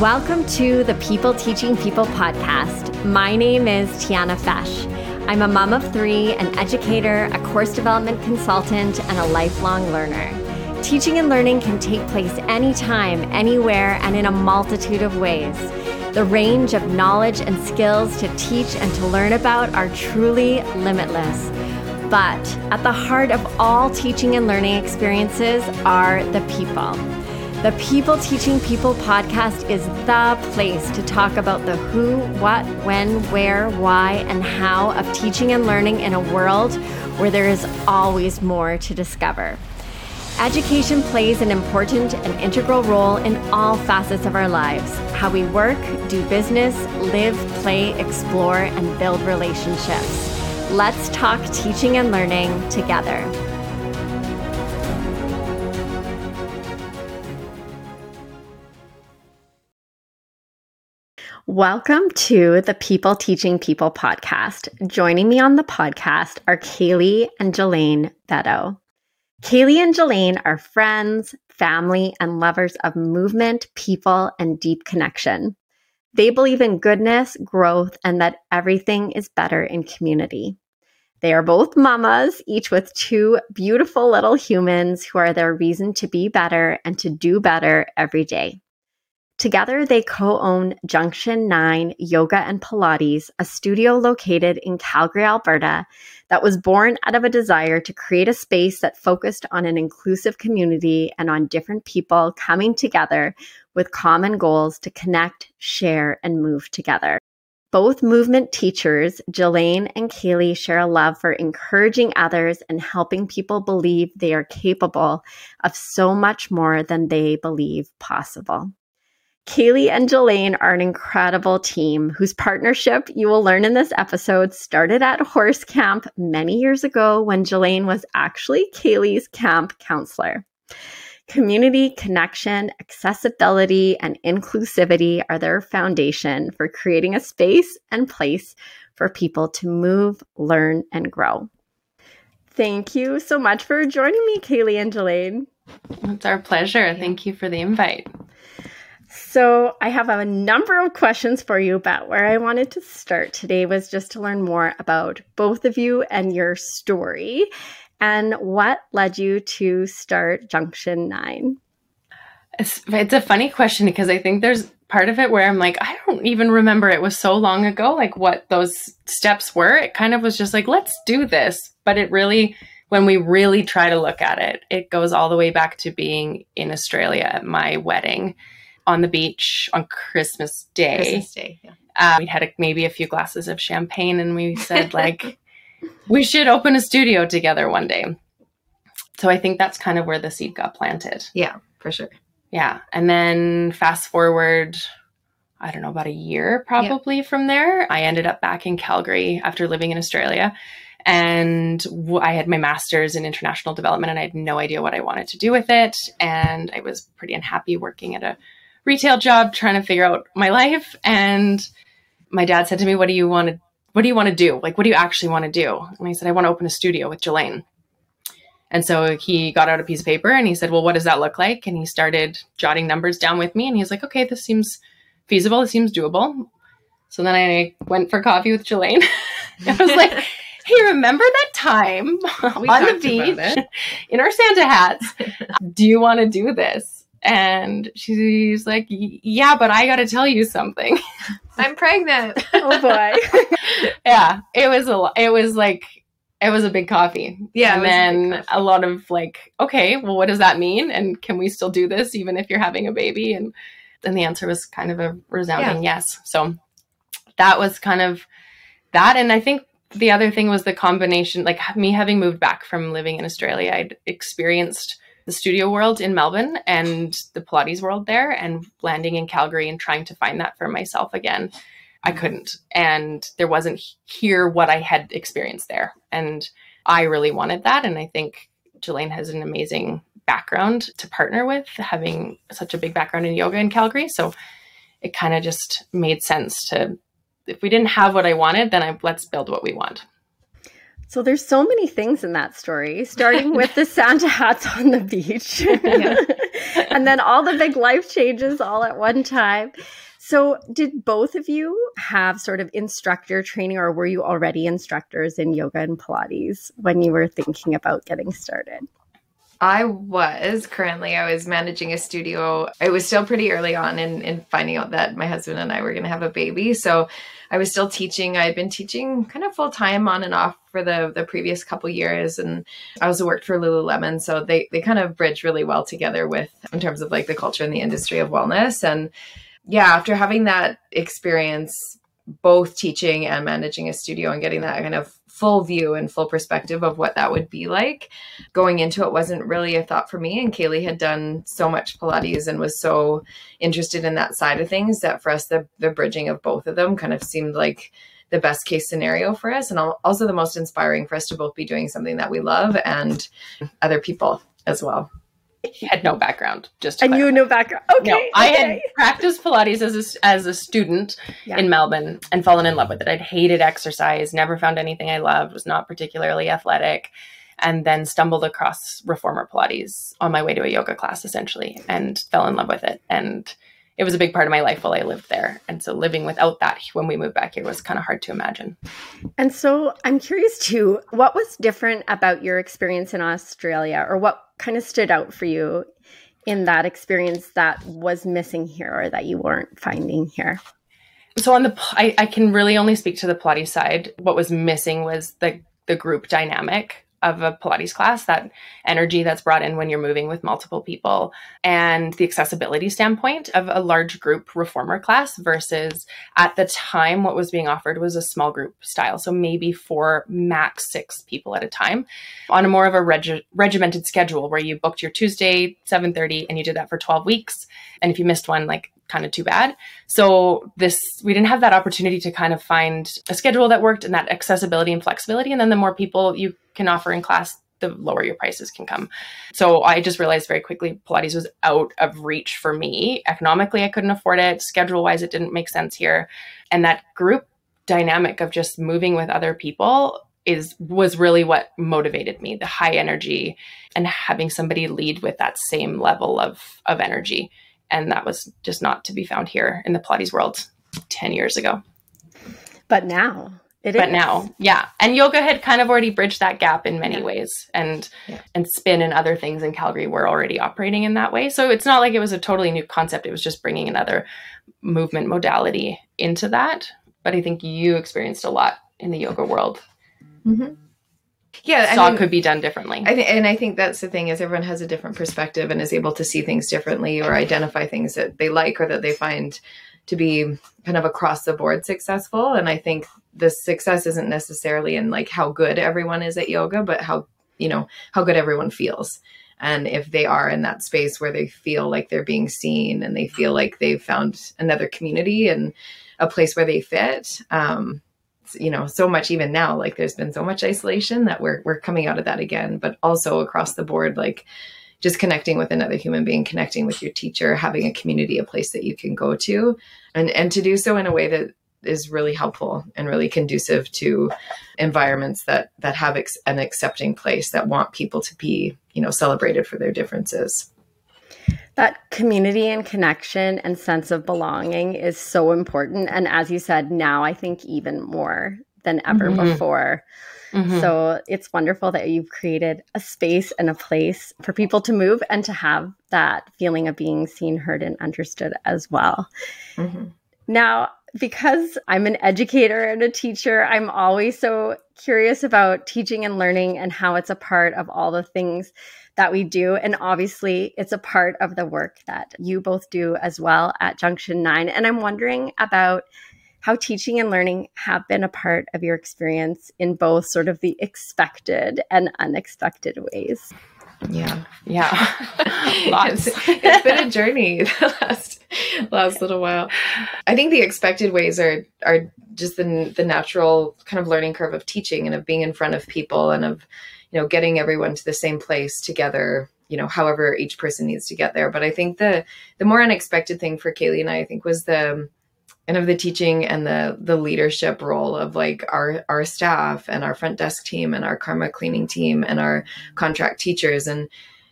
Welcome to the People Teaching People podcast. My name is Tiana Fesh. I'm a mom of three, an educator, a course development consultant, and a lifelong learner. Teaching and learning can take place anytime, anywhere, and in a multitude of ways. The range of knowledge and skills to teach and to learn about are truly limitless. But at the heart of all teaching and learning experiences are the people. The People Teaching People podcast is the place to talk about the who, what, when, where, why, and how of teaching and learning in a world where there is always more to discover. Education plays an important and integral role in all facets of our lives how we work, do business, live, play, explore, and build relationships. Let's talk teaching and learning together. Welcome to the People Teaching People podcast. Joining me on the podcast are Kailey and Jilaine Beddoe. Kailey and Jilaine are friends, family, and lovers of movement, people, and deep connection. They believe in goodness, growth, and that everything is better in community. They are both mamas, each with two beautiful little humans who are their reason to be better and to do better every day. Together, they co own Junction 9 Yoga and Pilates, a studio located in Calgary, Alberta, that was born out of a desire to create a space that focused on an inclusive community and on different people coming together with common goals to connect, share, and move together. Both movement teachers, Jilaine and Kailey, share a love for encouraging others and helping people believe they are capable of so much more than they believe possible. Kailey and Jilaine are an incredible team whose partnership you will learn in this episode started at horse camp many years ago when Jilaine was actually Kailey's camp counselor. Community, connection, accessibility, and inclusivity are their foundation for creating a space and place for people to move, learn, and grow. Thank you so much for joining me, Kailey and Jilaine. It's our pleasure. Thank you for the invite. So, I have a number of questions for you, but where I wanted to start today was just to learn more about both of you and your story and what led you to start Junction 9. It's, it's a funny question because I think there's part of it where I'm like, I don't even remember it was so long ago, like what those steps were. It kind of was just like, let's do this. But it really, when we really try to look at it, it goes all the way back to being in Australia at my wedding on the beach on Christmas Day. Christmas Day, yeah. Uh, we had a, maybe a few glasses of champagne, and we said like, we should open a studio together one day. So I think that's kind of where the seed got planted. Yeah, for sure. Yeah, and then fast forward. I don't know, about a year probably yeah. from there. I ended up back in Calgary after living in Australia. And I had my master's in international development, and I had no idea what I wanted to do with it. And I was pretty unhappy working at a retail job trying to figure out my life. And my dad said to me, What do you want to what do you want to do? Like, what do you actually want to do? And I said, I want to open a studio with Jilaine. And so he got out a piece of paper and he said, Well, what does that look like? And he started jotting numbers down with me. And he's like, Okay, this seems feasible. This seems doable. So then I went for coffee with Jilaine. I was like, Hey, remember that time we on the beach in our Santa hats? do you want to do this? And she's like, Yeah, but I got to tell you something. I'm pregnant. oh boy. yeah, it was a it was like it was a big coffee. Yeah, and then a, a, lot of like, okay, well, what does that mean? And can we still do this even if you're having a baby? And then the answer was kind of a resounding yeah. yes. So that was kind of that. And I think the other thing was the combination, like me having moved back from living in Australia, I'd experienced the studio world in Melbourne and the Pilates world there, and landing in Calgary and trying to find that for myself again. I couldn't. And there wasn't here what I had experienced there. And I really wanted that. And I think Jilaine has an amazing background to partner with, having such a big background in yoga in Calgary. So it kind of just made sense to, if we didn't have what I wanted, then I, let's build what we want. So there's so many things in that story, starting with the Santa hats on the beach. and then all the big life changes all at one time. So, did both of you have sort of instructor training, or were you already instructors in yoga and Pilates when you were thinking about getting started? I was currently, I was managing a studio. It was still pretty early on in, in finding out that my husband and I were going to have a baby. So I was still teaching. I had been teaching kind of full time on and off for the, the previous couple years. And I also worked for Lululemon. So they, they kind of bridge really well together with, in terms of like the culture and the industry of wellness. And yeah, after having that experience, both teaching and managing a studio and getting that kind of full view and full perspective of what that would be like. Going into it wasn't really a thought for me. And Kailey had done so much Pilates and was so interested in that side of things that for us, the, the bridging of both of them kind of seemed like the best case scenario for us. And also the most inspiring for us to both be doing something that we love and other people as well had no background. Just and you no background. Okay, no, okay. I had practiced Pilates as a, as a student yeah. in Melbourne and fallen in love with it. I'd hated exercise, never found anything I loved, was not particularly athletic, and then stumbled across reformer Pilates on my way to a yoga class, essentially, and fell in love with it. And it was a big part of my life while I lived there. And so living without that when we moved back here was kind of hard to imagine. And so I'm curious too, what was different about your experience in Australia or what kind of stood out for you in that experience that was missing here or that you weren't finding here? So on the I, I can really only speak to the Pilates side. What was missing was the the group dynamic of a Pilates class, that energy that's brought in when you're moving with multiple people, and the accessibility standpoint of a large group reformer class versus at the time, what was being offered was a small group style. So maybe four, max six people at a time on a more of a reg- regimented schedule where you booked your Tuesday, 7.30, and you did that for 12 weeks. And if you missed one, like kind of too bad. So this we didn't have that opportunity to kind of find a schedule that worked and that accessibility and flexibility. And then the more people you can offer in class, the lower your prices can come. So I just realized very quickly Pilates was out of reach for me. Economically, I couldn't afford it. Schedule wise, it didn't make sense here. And that group dynamic of just moving with other people is was really what motivated me the high energy and having somebody lead with that same level of of energy and that was just not to be found here in the Pilates world 10 years ago. But now it but is. now, yeah. And yoga had kind of already bridged that gap in many yeah. ways. And yeah. and spin and other things in Calgary were already operating in that way. So it's not like it was a totally new concept. It was just bringing another movement modality into that. But I think you experienced a lot in the yoga world. Mm-hmm yeah saw I mean, could be done differently. I th- and i think that's the thing is everyone has a different perspective and is able to see things differently or identify things that they like or that they find to be kind of across the board successful. And i think the success isn't necessarily in like how good everyone is at yoga but how you know how good everyone feels. And if they are in that space where they feel like they're being seen and they feel like they've found another community and a place where they fit um, you know so much even now like there's been so much isolation that we're we're coming out of that again but also across the board like just connecting with another human being connecting with your teacher having a community a place that you can go to and and to do so in a way that is really helpful and really conducive to environments that that have ex- an accepting place that want people to be you know celebrated for their differences that community and connection and sense of belonging is so important. And as you said, now I think even more than ever mm-hmm. before. Mm-hmm. So it's wonderful that you've created a space and a place for people to move and to have that feeling of being seen, heard, and understood as well. Mm-hmm. Now, because I'm an educator and a teacher, I'm always so curious about teaching and learning and how it's a part of all the things that we do. And obviously, it's a part of the work that you both do as well at Junction 9. And I'm wondering about how teaching and learning have been a part of your experience in both sort of the expected and unexpected ways. Yeah. Yeah. Lots. it's, it's been a journey the last last little while. I think the expected ways are are just the the natural kind of learning curve of teaching and of being in front of people and of you know getting everyone to the same place together you know however each person needs to get there. But i think the the more unexpected thing for kailey and i i think was the kind of the teaching and the the leadership role of like our our staff and our front desk team and our karma cleaning team and our contract teachers. And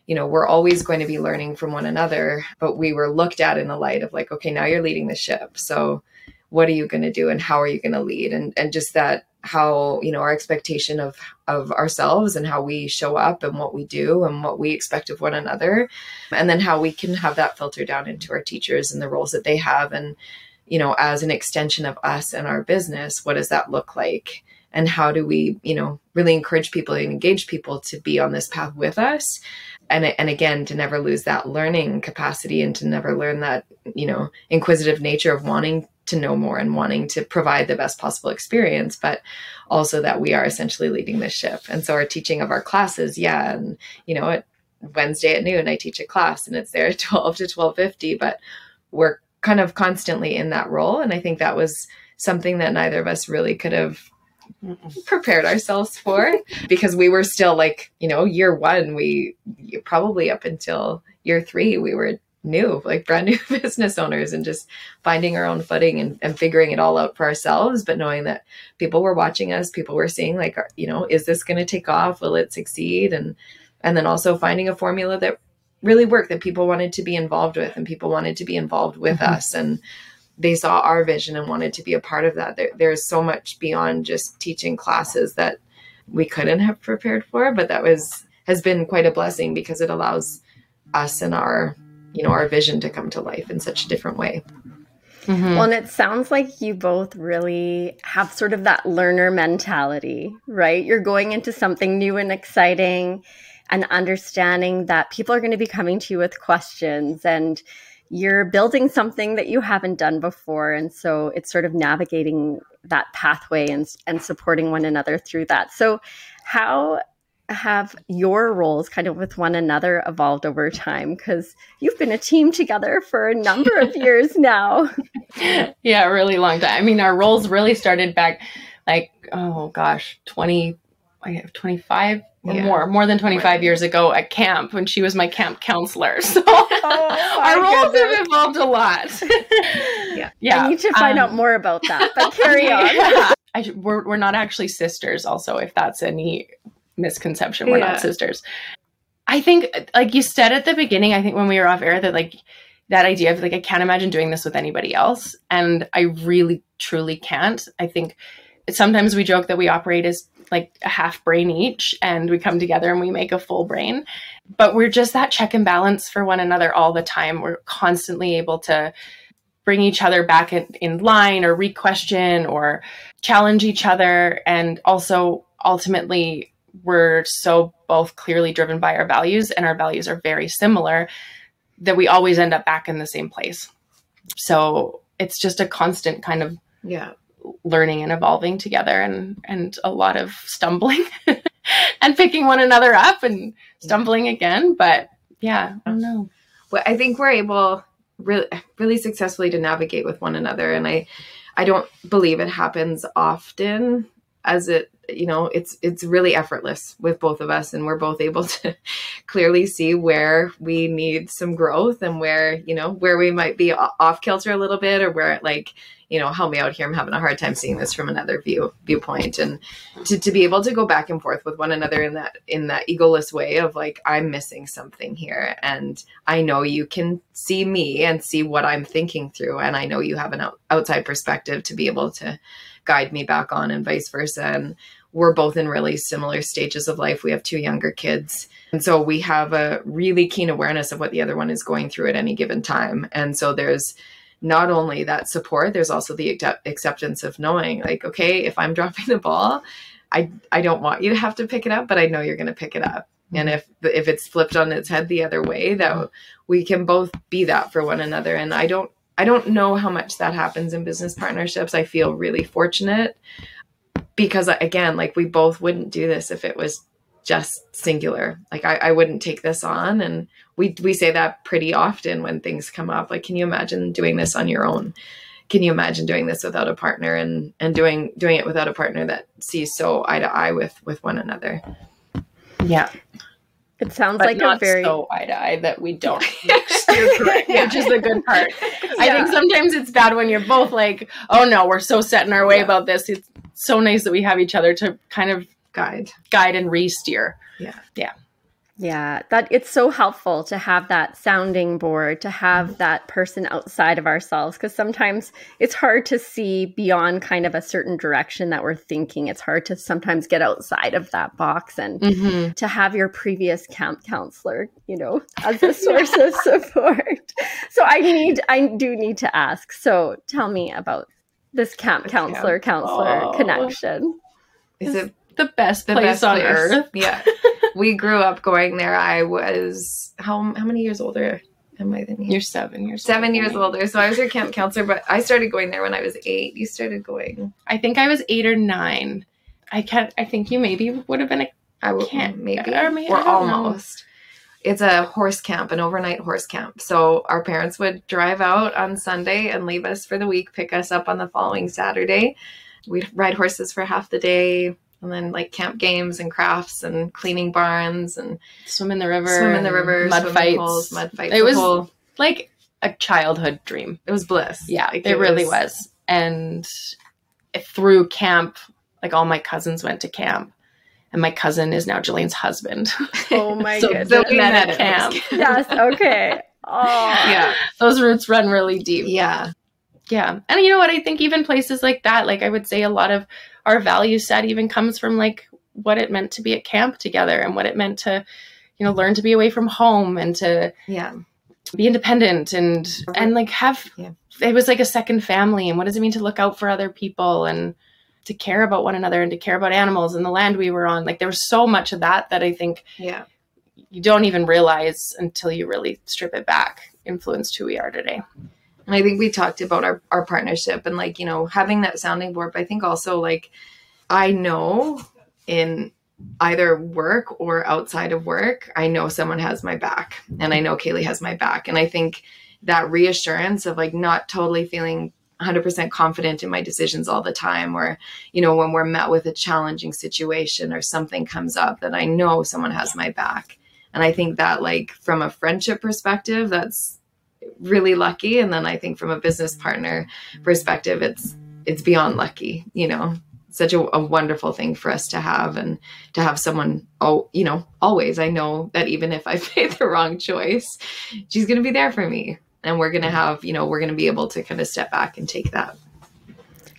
you know we're always going to be learning from one another but we were looked at in the light of like okay now you're leading the ship. So what are you going to do and how are you going to lead? And and just that how you know our expectation of of ourselves and how we show up and what we do and what we expect of one another and then how we can have that filter down into our teachers and the roles that they have and you know, as an extension of us and our business, what does that look like? And how do we, you know, really encourage people and engage people to be on this path with us? And, and again, to never lose that learning capacity and to never learn that, you know, inquisitive nature of wanting to know more and wanting to provide the best possible experience, but also that we are essentially leading the ship. And so our teaching of our classes, yeah, and you know, at Wednesday at noon I teach a class and it's there at 12 to 1250, but we're kind of constantly in that role. And I think that was something that neither of us really could have prepared ourselves for because we were still like, you know, year one, we probably up until year three, we were new, like brand new business owners and just finding our own footing and, and figuring it all out for ourselves. But knowing that people were watching us, people were seeing like, you know, is this going to take off? Will it succeed? And, and then also finding a formula that really worked that people wanted to be involved with and people wanted to be involved with mm-hmm. us and they saw our vision and wanted to be a part of that there, there's so much beyond just teaching classes that we couldn't have prepared for but that was has been quite a blessing because it allows us and our you know our vision to come to life in such a different way. Mm-hmm. well and it sounds like you both really have sort of that learner mentality right? You're going into something new and exciting and understanding that people are going to be coming to you with questions and you're building something that you haven't done before. And so it's sort of navigating that pathway and and supporting one another through that. So how have your roles kind of with one another evolved over time because you've been a team together for a number of years now yeah a really long time i mean our roles really started back like oh gosh 20 I have 25 or yeah. more, more than 25 right. years ago at camp when she was my camp counselor. So oh, our roles goodness. have evolved a lot. yeah. yeah. I need to find um, out more about that, but carry on. I, we're, we're not actually sisters, also, if that's any misconception. We're yeah. not sisters. I think, like you said at the beginning, I think when we were off air, that like that idea of like, I can't imagine doing this with anybody else. And I really, truly can't. I think sometimes we joke that we operate as like a half brain each and we come together and we make a full brain. But we're just that check and balance for one another all the time. We're constantly able to bring each other back in, in line or re-question or challenge each other. And also ultimately we're so both clearly driven by our values and our values are very similar that we always end up back in the same place. So it's just a constant kind of yeah. learning and evolving together and and a lot of stumbling and picking one another up and stumbling again but yeah i don't know. Well i think we're able really really successfully to navigate with one another and i i don't believe it happens often as it you know it's it's really effortless with both of us and we're both able to clearly see where we need some growth and where you know where we might be off kilter a little bit or where it like you know, help me out here. I'm having a hard time seeing this from another view viewpoint. And to, to be able to go back and forth with one another in that in that egoless way of like, I'm missing something here. And I know you can see me and see what I'm thinking through. And I know you have an out, outside perspective to be able to guide me back on and vice versa. And we're both in really similar stages of life. We have two younger kids. And so we have a really keen awareness of what the other one is going through at any given time. And so there's not only that support, there's also the acceptance of knowing, like, okay, if I'm dropping the ball, I I don't want you to have to pick it up, but I know you're going to pick it up. Mm-hmm. And if if it's flipped on its head the other way, that mm-hmm. we can both be that for one another. And I don't I don't know how much that happens in business partnerships. I feel really fortunate because again, like we both wouldn't do this if it was just singular. Like I, I wouldn't take this on. And we we say that pretty often when things come up. Like, can you imagine doing this on your own? Can you imagine doing this without a partner and and doing doing it without a partner that sees so eye to eye with with one another? Yeah. It sounds but like not a very so eye to eye that we don't steer correct, Yeah. which is the good part. I think sometimes it's bad when you're both like, "Oh no, we're so set in our way Yeah. about this." It's so nice that we have each other to kind of Guide. guide and re-steer. Yeah, yeah, that it's so helpful to have that sounding board, to Mm-hmm. have that person outside of ourselves because sometimes it's hard to see beyond kind of a certain direction that we're thinking. It's hard to sometimes get outside of that box and Mm-hmm. to have your previous camp counselor, you know, as a source of support. So I need I do need to ask. So tell me about this camp counselor counselor Oh. connection. Is it The best the place best on place? earth. Yeah. we grew up going there. I was how how many years older am I than you? You're seven years. Seven older years older. So I was your camp counselor, but I started going there when I was eight. You started going. I think I was eight or nine. I can't. I think you maybe would have been a I Can't- maybe or maybe- or don't know. almost. It's a horse camp, an overnight horse camp. So our parents would drive out on Sunday and leave us for the week, pick us up on the following Saturday. We'd ride horses for half the day, and then like camp games and crafts and cleaning barns and swim in the river, swim in the river, mud fights, pools, mud fights. It was whole- like a childhood dream. it was bliss. Yeah, Like, it, really was. And through camp, like all my cousins went to camp, and my cousin is now Jilaine's husband. Oh my so goodness. so we we met met at at camp. yes, okay. Oh. Yeah, Those roots run really deep. yeah, Yeah. And you know what? I think even places like that, like I would say a lot of our value set even comes from like what it meant to be at camp together and what it meant to, you know, learn to be away from home and to yeah. be independent and and like have Yeah. it was like a second family and what does it mean to look out for other people and to care about one another and to care about animals and the land we were on. Like there was so much of that that I think Yeah. you don't even realize until you really strip it back influenced who we are today. I think we talked about our, our partnership and like, you know, having that sounding board. But I think also like I know in either work or outside of work, I know someone has my back and I know Kailey has my back. And I think that reassurance of like not totally feeling 100% confident in my decisions all the time or you know when we're met with a challenging situation or something comes up that I know someone has my back. And I think that like from a friendship perspective that's really lucky and then I think from a business partner perspective it's it's beyond lucky, you know. Such a, a wonderful thing for us to have and to have someone oh you know always i know that even if i made the wrong choice she's going to be there for me and we're going to mm-hmm. have you know we're going to be able to kind of step back and take that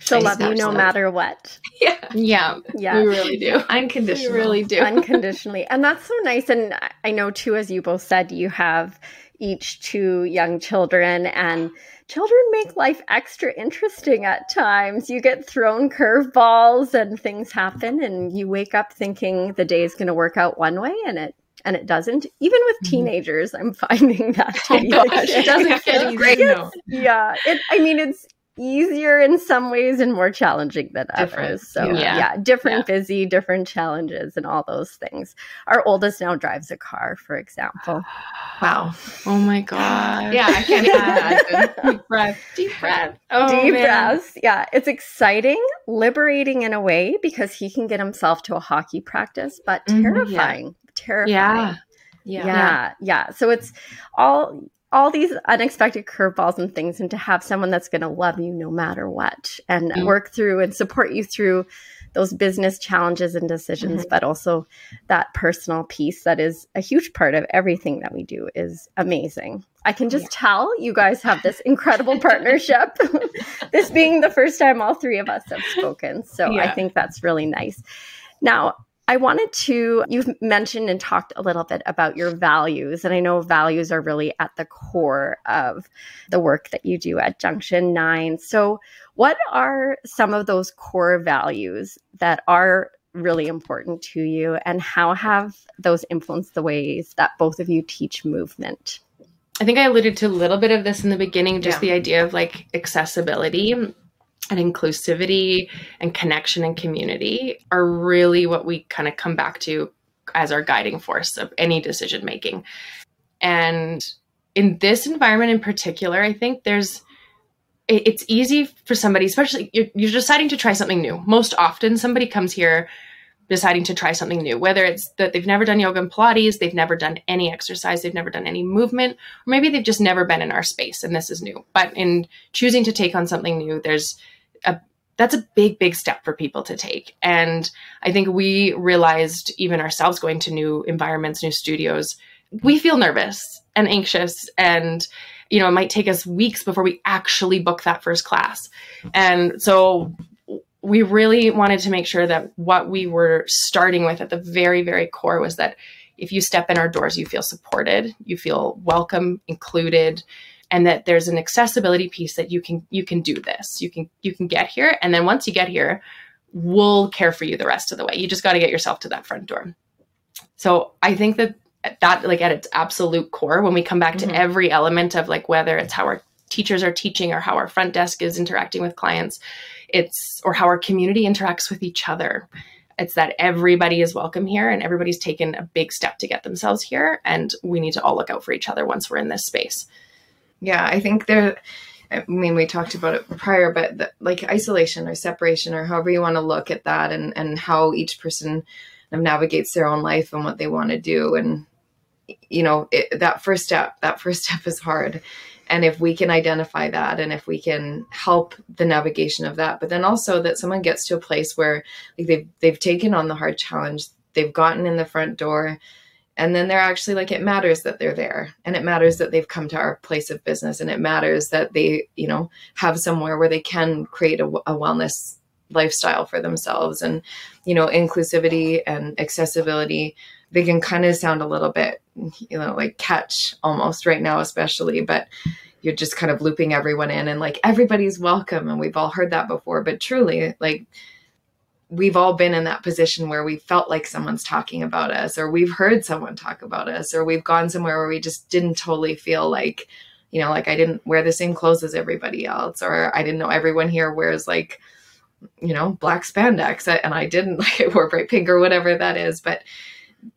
She'll love you no matter what. yeah Yeah. Yeah. We really do. unconditional We really do. unconditionally. And that's so nice. And I know, too, as you both said, you have each two young children, and children make life extra interesting at times. You get thrown curveballs and things happen, and you wake up thinking the day is going to work out one way, and it and it doesn't. Even with Mhm. teenagers, I'm finding that to Oh gosh, it doesn't case. get easy. great no. yeah it i mean it's easier in some ways and more challenging than Different, others so yeah. yeah, different Yeah. busy different challenges and all those things our oldest now drives a car for example wow Oh my god. yeah i can't even imagine Deep breath. Deep breath. Oh, deep man. breaths yeah it's exciting liberating in a way because he can get himself to a hockey practice but Mhm, yeah. terrifying terrifying Yeah. yeah yeah yeah so it's all all these unexpected curveballs and things and to have someone that's going to love you no matter what and Mm. work through and support you through those business challenges and decisions Mm-hmm. but also that personal piece that is a huge part of everything that we do is amazing i can just tell you guys have this incredible partnership this being the first time all three of us have spoken so i think that's really nice now I wanted to, you've mentioned and talked a little bit about your values, and I know values are really at the core of the work that you do at Junction 9. So, what are some of those core values that are really important to you, and how have those influenced the ways that both of you teach movement? I think I alluded to a little bit of this in the beginning, just Yeah. the idea of like accessibility and inclusivity and connection and community are really what we kind of come back to as our guiding force of any decision making. And in this environment in particular, I think there's it's easy for somebody, especially you're, you're deciding to try something new. Most often, somebody comes here deciding to try something new, whether it's that they've never done yoga and Pilates, they've never done any exercise, they've never done any movement, or maybe they've just never been in our space and this is new. But in choosing to take on something new, there's a that's a big, big step for people to take. And I think we realized, even ourselves going to new environments, new studios, we feel nervous and anxious and you know it might take us weeks before we actually book that first class and so we really wanted to make sure that what we were starting with at the very very core was that if you step in our doors you feel supported you feel welcome included and that there's an accessibility piece that you can you can do this. You can you can get here and then once you get here we'll care for you the rest of the way. You just got to get yourself to that front door. So i think that that like at its absolute core when we come back mm-hmm. to every element of like whether it's how our teachers are teaching or how our front desk is interacting with clients it's or how our community interacts with each other it's that everybody is welcome here and everybody's taken a big step to get themselves here and we need to all look out for each other once we're in this space yeah i think there I mean, we talked about it prior, but the, like isolation or separation or however you want to look at that and, and how each person navigates their own life and what they want to do. And, you know, it, that first step, that first step is hard. And if we can identify that and if we can help the navigation of that, but then also that someone gets to a place where like they've, they've taken on the hard challenge, they've gotten in the front door, and then they're actually like it matters that they're there and it matters that they've come to our place of business and it matters that they you know have somewhere where they can create a, a wellness lifestyle for themselves. And you know inclusivity and accessibility they can kind of sound a little bit you know like catch almost right now especially but you're just kind of looping everyone in and like everybody's welcome and we've all heard that before. But truly like we've all been in that position where we felt like someone's talking about us or we've heard someone talk about us or we've gone somewhere where we just didn't totally feel like you know like i didn't wear the same clothes as everybody else or i didn't know everyone here wears like you know black spandex and i didn't like I wore bright pink or whatever that is but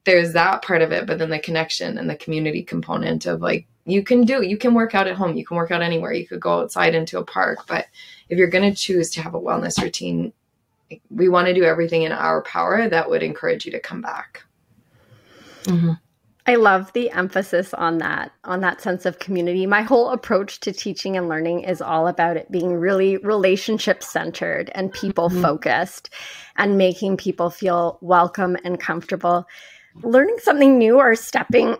there's that part of it but then the connection and the community component of like you can do you can work out at home you can work out anywhere you could go outside into a park but if you're going to choose to have a wellness routine we want to do everything in our power that would encourage you to come back. Mm-hmm. I love the emphasis on that, on that sense of community. My whole approach to teaching and learning is all about it being really relationship centered and people focused mm-hmm. and making people feel welcome and comfortable. Learning something new or stepping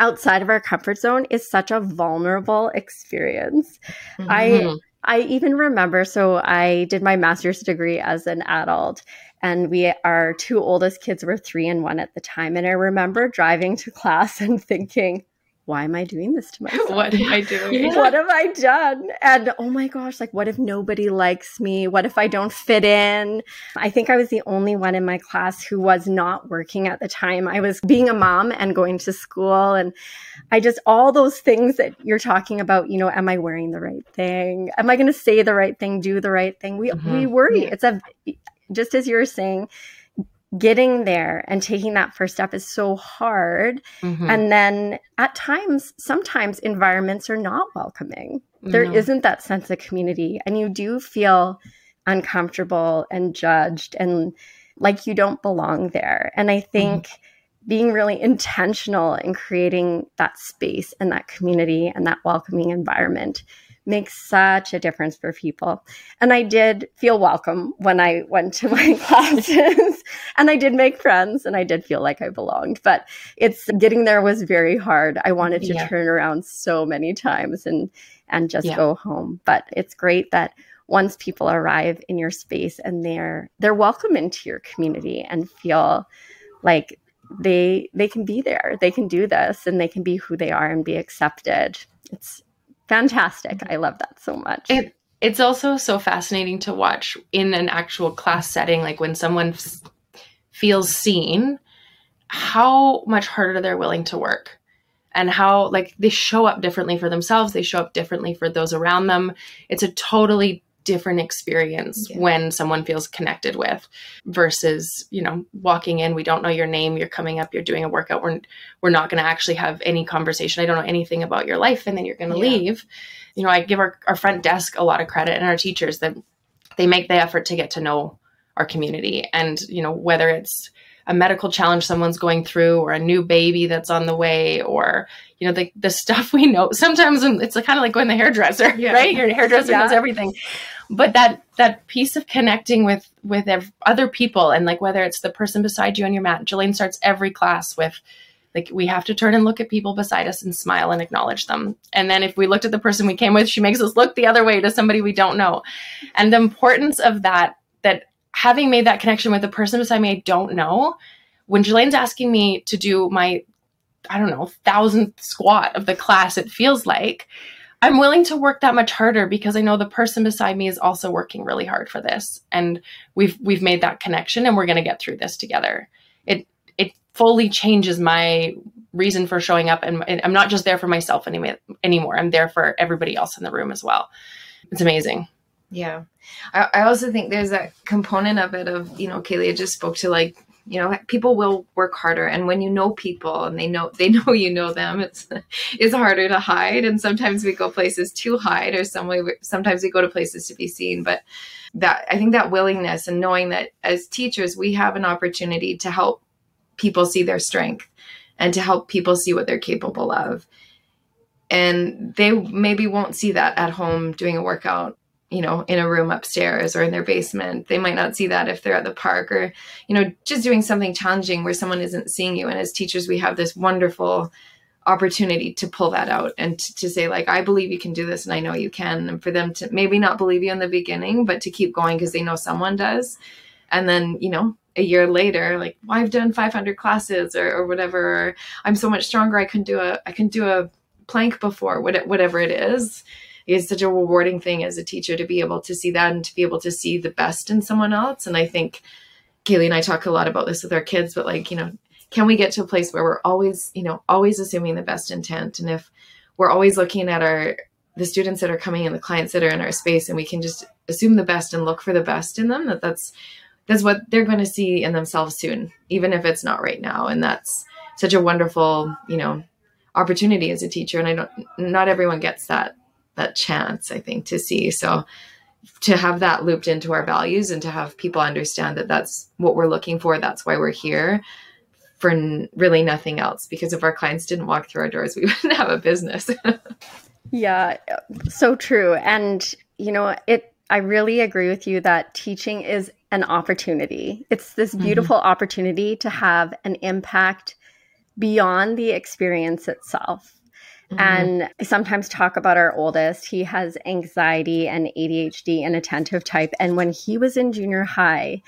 outside of our comfort zone is such a vulnerable experience. Mm-hmm. I I even remember, so I did my master's degree as an adult, and we, our two oldest kids were three and one at the time. And I remember driving to class and thinking, why am I doing this to myself? what am I doing? what have I done? And oh my gosh, like, what if nobody likes me? What if I don't fit in? I think I was the only one in my class who was not working at the time. I was being a mom and going to school. And I just, all those things that you're talking about, you know, am I wearing the right thing? Am I going to say the right thing, do the right thing? We, mm-hmm. we worry. It's a, just as you were saying, getting there and taking that first step is so hard. Mm-hmm. And then at times, sometimes environments are not welcoming. There mm-hmm. not that sense of community, and you do feel uncomfortable and judged and like you don't belong there. And I think. Mm-hmm. Being really intentional in creating that space and that community and that welcoming environment makes such a difference for people. And I did feel welcome when I went to my classes and I did make friends and I did feel like I belonged. But it's getting there was very hard. I wanted to yeah. turn around so many times and and just yeah. go home. But it's great that once people arrive in your space and they're they're welcome into your community and feel like they they can be there they can do this and they can be who they are and be accepted it's fantastic. Mm-hmm. I love that so much. It, it's also so fascinating to watch in an actual class setting, like when someone f- feels seen, how much harder they're willing to work and how like they show up differently for themselves they show up differently for those around them it's a totally different experience yeah. when someone feels connected with versus you know walking in we don't know your name you're coming up you're doing a workout we're, we're not going to actually have any conversation i don't know anything about your life and then you're going to yeah. leave you know i give our, our front desk a lot of credit and our teachers that they make the effort to get to know our community. And, you know, whether it's a medical challenge someone's going through or a new baby that's on the way or you know the, the stuff we know sometimes it's kind of like going to the hairdresser yeah. right your hairdresser yeah. knows everything but that that piece of connecting with with ev- other people and like whether it's the person beside you on your mat Jilaine starts every class with like we have to turn and look at people beside us and smile and acknowledge them. And then if we looked at the person we came with she makes us look the other way to somebody we don't know. And the importance of that that having made that connection with the person beside me I don't know, when Jilaine's asking me to do my, I don't know, thousandth squat of the class, it feels like I'm willing to work that much harder because I know the person beside me is also working really hard for this. And we've we've made that connection and we're gonna get through this together. It it fully changes my reason for showing up and, and I'm not just there for myself anymore anymore. I'm there for everybody else in the room as well. It's amazing. Yeah. I, I also think there's that component of it of, you know, Kailey just spoke to like, you know, people will work harder. And when you know people and they know, they know you know them, it's, it's harder to hide. And sometimes we go places to hide or some way, sometimes we go to places to be seen. But that, I think that willingness and knowing that as teachers, we have an opportunity to help people see their strength and to help people see what they're capable of and they maybe won't see that at home doing a workout you know, in a room upstairs or in their basement. They might not see that if they're at the park or, you know, just doing something challenging where someone isn't seeing you. And as teachers, we have this wonderful opportunity to pull that out and to, to say, like, I believe you can do this and I know you can. And for them to maybe not believe you in the beginning, but to keep going because they know someone does. And then, you know, a year later, like, well, I've done 500 classes or, or whatever. I'm so much stronger. I can do a, I can do a plank before, whatever it is is such a rewarding thing as a teacher to be able to see that and to be able to see the best in someone else. And I think Kailey and I talk a lot about this with our kids, but like, you know, can we get to a place where we're always, you know, always assuming the best intent? And if we're always looking at our, the students that are coming in, the clients that are in our space, and we can just assume the best and look for the best in them, that that's, that's what they're going to see in themselves soon, even if it's not right now. And that's such a wonderful, you know, opportunity as a teacher. And I don't, not everyone gets that that chance, I think, to see. So to have that looped into our values and to have people understand that that's what we're looking for, that's why we're here for n- really nothing else. Because if our clients didn't walk through our doors, we wouldn't have a business. yeah, so true. And, you know, it, I really agree with you that teaching is an opportunity. It's this mm-hmm. beautiful mm-hmm. opportunity to have an impact beyond the experience itself. Mm-hmm. And I sometimes talk about our oldest. He has anxiety and ADHD and attentive type. And when he was in junior high,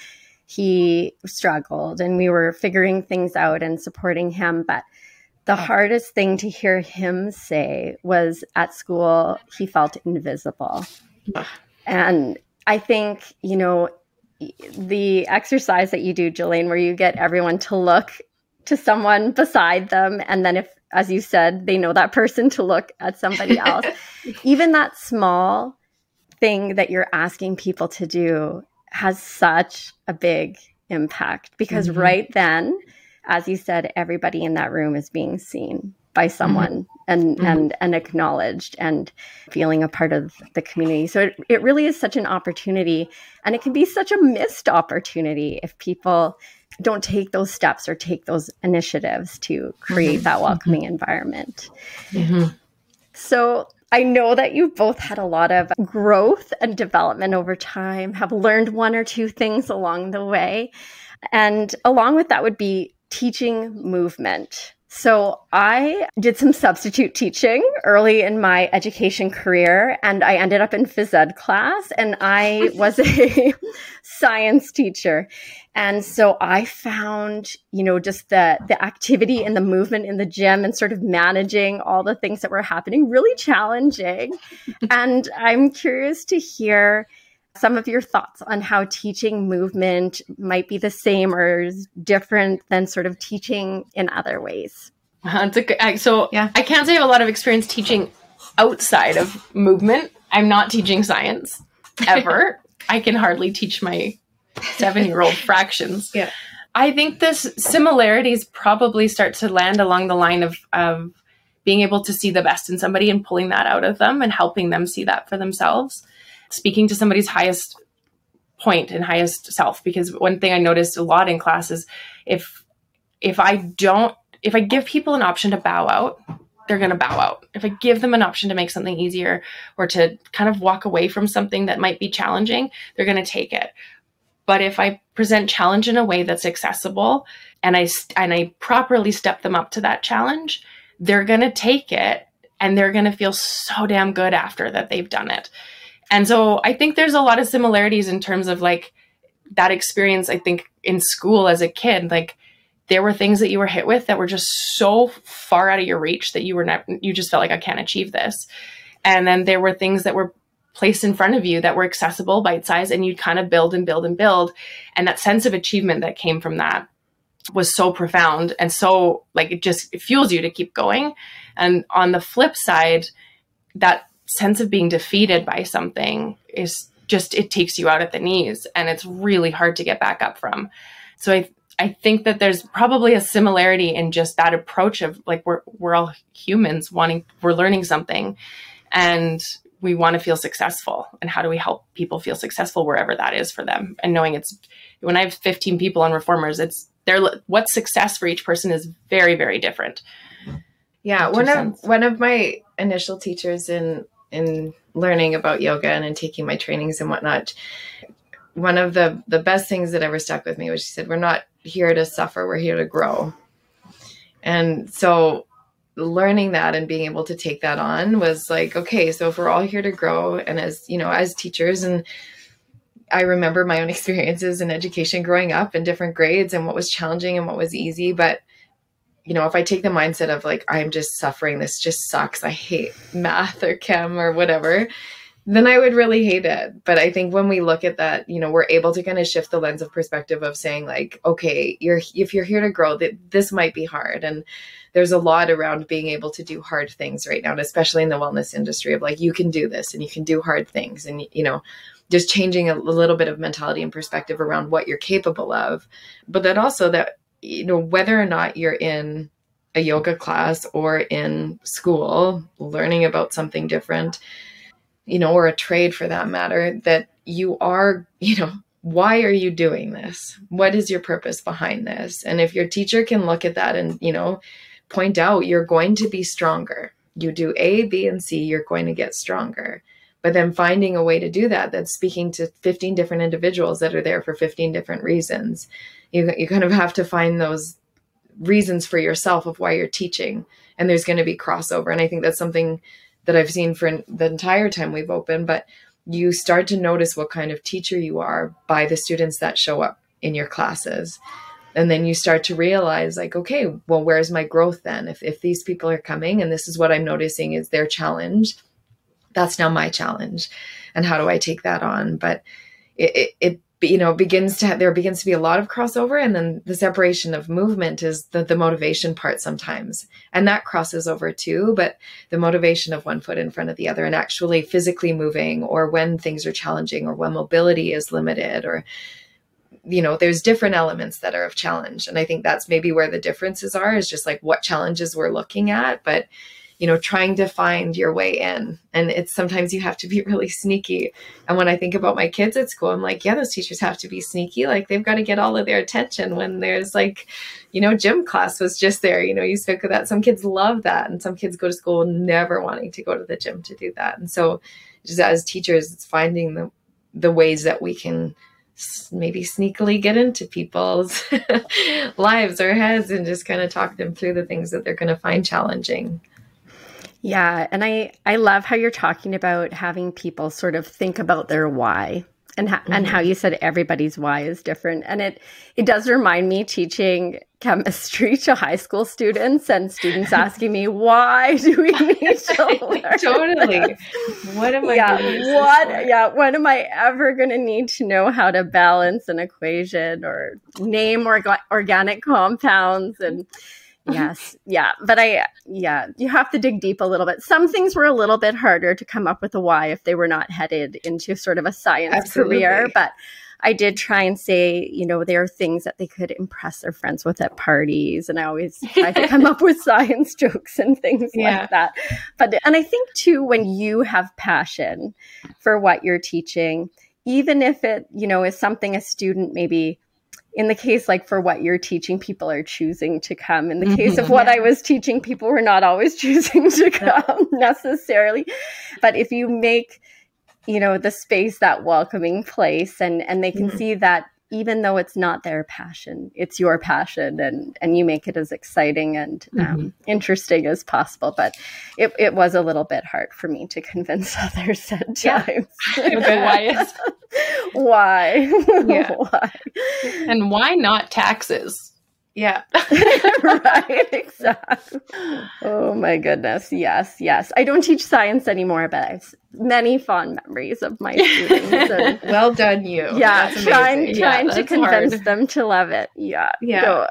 he struggled and we were figuring things out and supporting him. But the hardest thing to hear him say was at school, he felt invisible. And I think, you know, the exercise that you do, Jilaine, where you get everyone to look to someone beside them, and then if as you said, they know that person to look at somebody else. Even that small thing that you're asking people to do has such a big impact because mm-hmm. right then, as you said, everybody in that room is being seen by mm-hmm. someone mm-hmm. and mm-hmm. and and acknowledged and feeling a part of the community. So it, it really is such an opportunity and it can be such a missed opportunity if people don't take those steps or take those initiatives to create mm-hmm. that welcoming mm-hmm. environment. Mm-hmm. So I know that you've both had a lot of growth and development over time, have learned one or two things along the way. And along with that would be teaching movement. So I did some substitute teaching early in my education career and I ended up in phys ed class and I was a science teacher. And so I found, you know, just the the activity and the movement in the gym and sort of managing all the things that were happening really challenging. and I'm curious to hear some of your thoughts on how teaching movement might be the same or different than sort of teaching in other ways. Uh, a, so yeah. I can't say I have a lot of experience teaching outside of movement. I'm not teaching science ever. I can hardly teach my seven year old fractions. Yeah. I think this similarities probably start to land along the line of, of being able to see the best in somebody and pulling that out of them and helping them see that for themselves speaking to somebody's highest point and highest self because one thing i noticed a lot in class is if if i don't if i give people an option to bow out they're going to bow out. If i give them an option to make something easier or to kind of walk away from something that might be challenging they're going to take it. But if i present challenge in a way that's accessible and i and i properly step them up to that challenge they're going to take it and they're going to feel so damn good after that they've done it and so I think there's a lot of similarities in terms of like that experience. I think in school as a kid, like there were things that you were hit with that were just so far out of your reach that you were not, you just felt like I can't achieve this. And then there were things that were placed in front of you that were accessible, bite size, and you'd kind of build and build and build. And that sense of achievement that came from that was so profound and so like it just it fuels you to keep going. And on the flip side, that sense of being defeated by something is just it takes you out at the knees and it's really hard to get back up from. So I I think that there's probably a similarity in just that approach of like we're we're all humans wanting we're learning something and we want to feel successful and how do we help people feel successful wherever that is for them and knowing it's when I have 15 people on reformers it's their what success for each person is very very different. Yeah, one of one of my initial teachers in in learning about yoga and in taking my trainings and whatnot, one of the the best things that ever stuck with me was she said, "We're not here to suffer; we're here to grow." And so, learning that and being able to take that on was like, okay, so if we're all here to grow, and as you know, as teachers and I remember my own experiences in education growing up in different grades and what was challenging and what was easy. But you know, if I take the mindset of like, I'm just suffering, this just sucks, I hate math or chem or whatever, then I would really hate it. But I think when we look at that, you know, we're able to kind of shift the lens of perspective of saying like, okay, you're if you're here to grow, that this might be hard. And there's a lot around being able to do hard things right now, and especially in the wellness industry of like, you can do this and you can do hard things. And, you know, just changing a little bit of mentality and perspective around what you're capable of. But that also that you know, whether or not you're in a yoga class or in school learning about something different, you know, or a trade for that matter, that you are, you know, why are you doing this? What is your purpose behind this? And if your teacher can look at that and, you know, point out you're going to be stronger. You do A, B, and C, you're going to get stronger. But then finding a way to do that that's speaking to 15 different individuals that are there for 15 different reasons you, you kind of have to find those reasons for yourself of why you're teaching. And there's going to be crossover. And i think that's something that i've seen for the entire time we've opened but you start to notice what kind of teacher you are by the students that show up in your classes. And then you start to realize like okay well where's my growth then? If, if these people are coming and this is what i'm noticing is their challenge that's now my challenge. And how do i take that on? But it, it, it you know begins to have, there begins to be a lot of crossover and then the separation of movement is the, the motivation part sometimes. And that crosses over too but the motivation of one foot in front of the other and actually physically moving or when things are challenging or when mobility is limited or you know there's different elements that are of challenge. And i think that's maybe where the differences are is just like what challenges we're looking at but you know, trying to find your way in. And it's sometimes you have to be really sneaky. And when I think about my kids at school, I'm like, yeah, those teachers have to be sneaky. Like they've got to get all of their attention when there's like, you know, gym class was just there. You know, you spoke of that. Some kids love that. And some kids go to school never wanting to go to the gym to do that. And so just as teachers, it's finding the the ways that we can maybe sneakily get into people's lives or heads and just kind of talk them through the things that they're going to find challenging. Yeah, and I I love how you're talking about having people sort of think about their why and ha- mm-hmm. and how mm-hmm. you said everybody's why is different and it it does remind me teaching chemistry to high school students and students asking me why do we need to learn totally what am i yeah what yeah when am i ever going to need to know how to balance an equation or name orga- organic compounds and yes yeah but i yeah you have to dig deep a little bit some things were a little bit harder to come up with a why if they were not headed into sort of a science Absolutely. career but i did try and say you know there are things that they could impress their friends with at parties and i always try to come up with science jokes and things yeah. like that but and i think too when you have passion for what you're teaching even if it, you know, is something a student maybe in the case like for what you're teaching people are choosing to come in the mm-hmm. case of what yeah. i was teaching people were not always choosing to come necessarily but if you make you know the space that welcoming place and and they can mm-hmm. see that even though it's not their passion, it's your passion, and and you make it as exciting and um, mm-hmm. interesting as possible. But it it was a little bit hard for me to convince others at times. why? why? Yeah. why? And why not taxes? Yeah. right, exactly. Oh my goodness. Yes, yes. I don't teach science anymore, but I have many fond memories of my students. And, well done, you. Yeah, trying trying yeah, to convince hard. them to love it. Yeah. Yeah. So,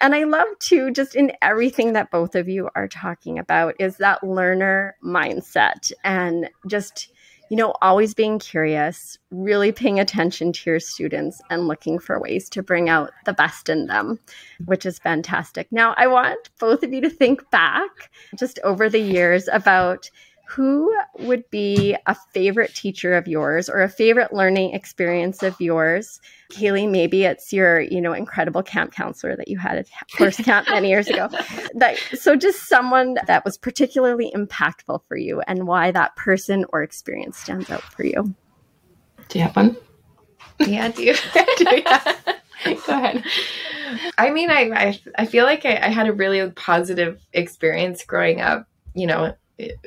and I love too, just in everything that both of you are talking about, is that learner mindset and just you know, always being curious, really paying attention to your students and looking for ways to bring out the best in them, which is fantastic. Now, I want both of you to think back just over the years about who would be a favorite teacher of yours or a favorite learning experience of yours Kailey, maybe it's your, you know, incredible camp counselor that you had at first camp many years ago. That so just someone that was particularly impactful for you and why that person or experience stands out for you. Do you have one? Yeah, do you? do you? Go ahead. I mean, I I, I feel like I, I had a really positive experience growing up. You know,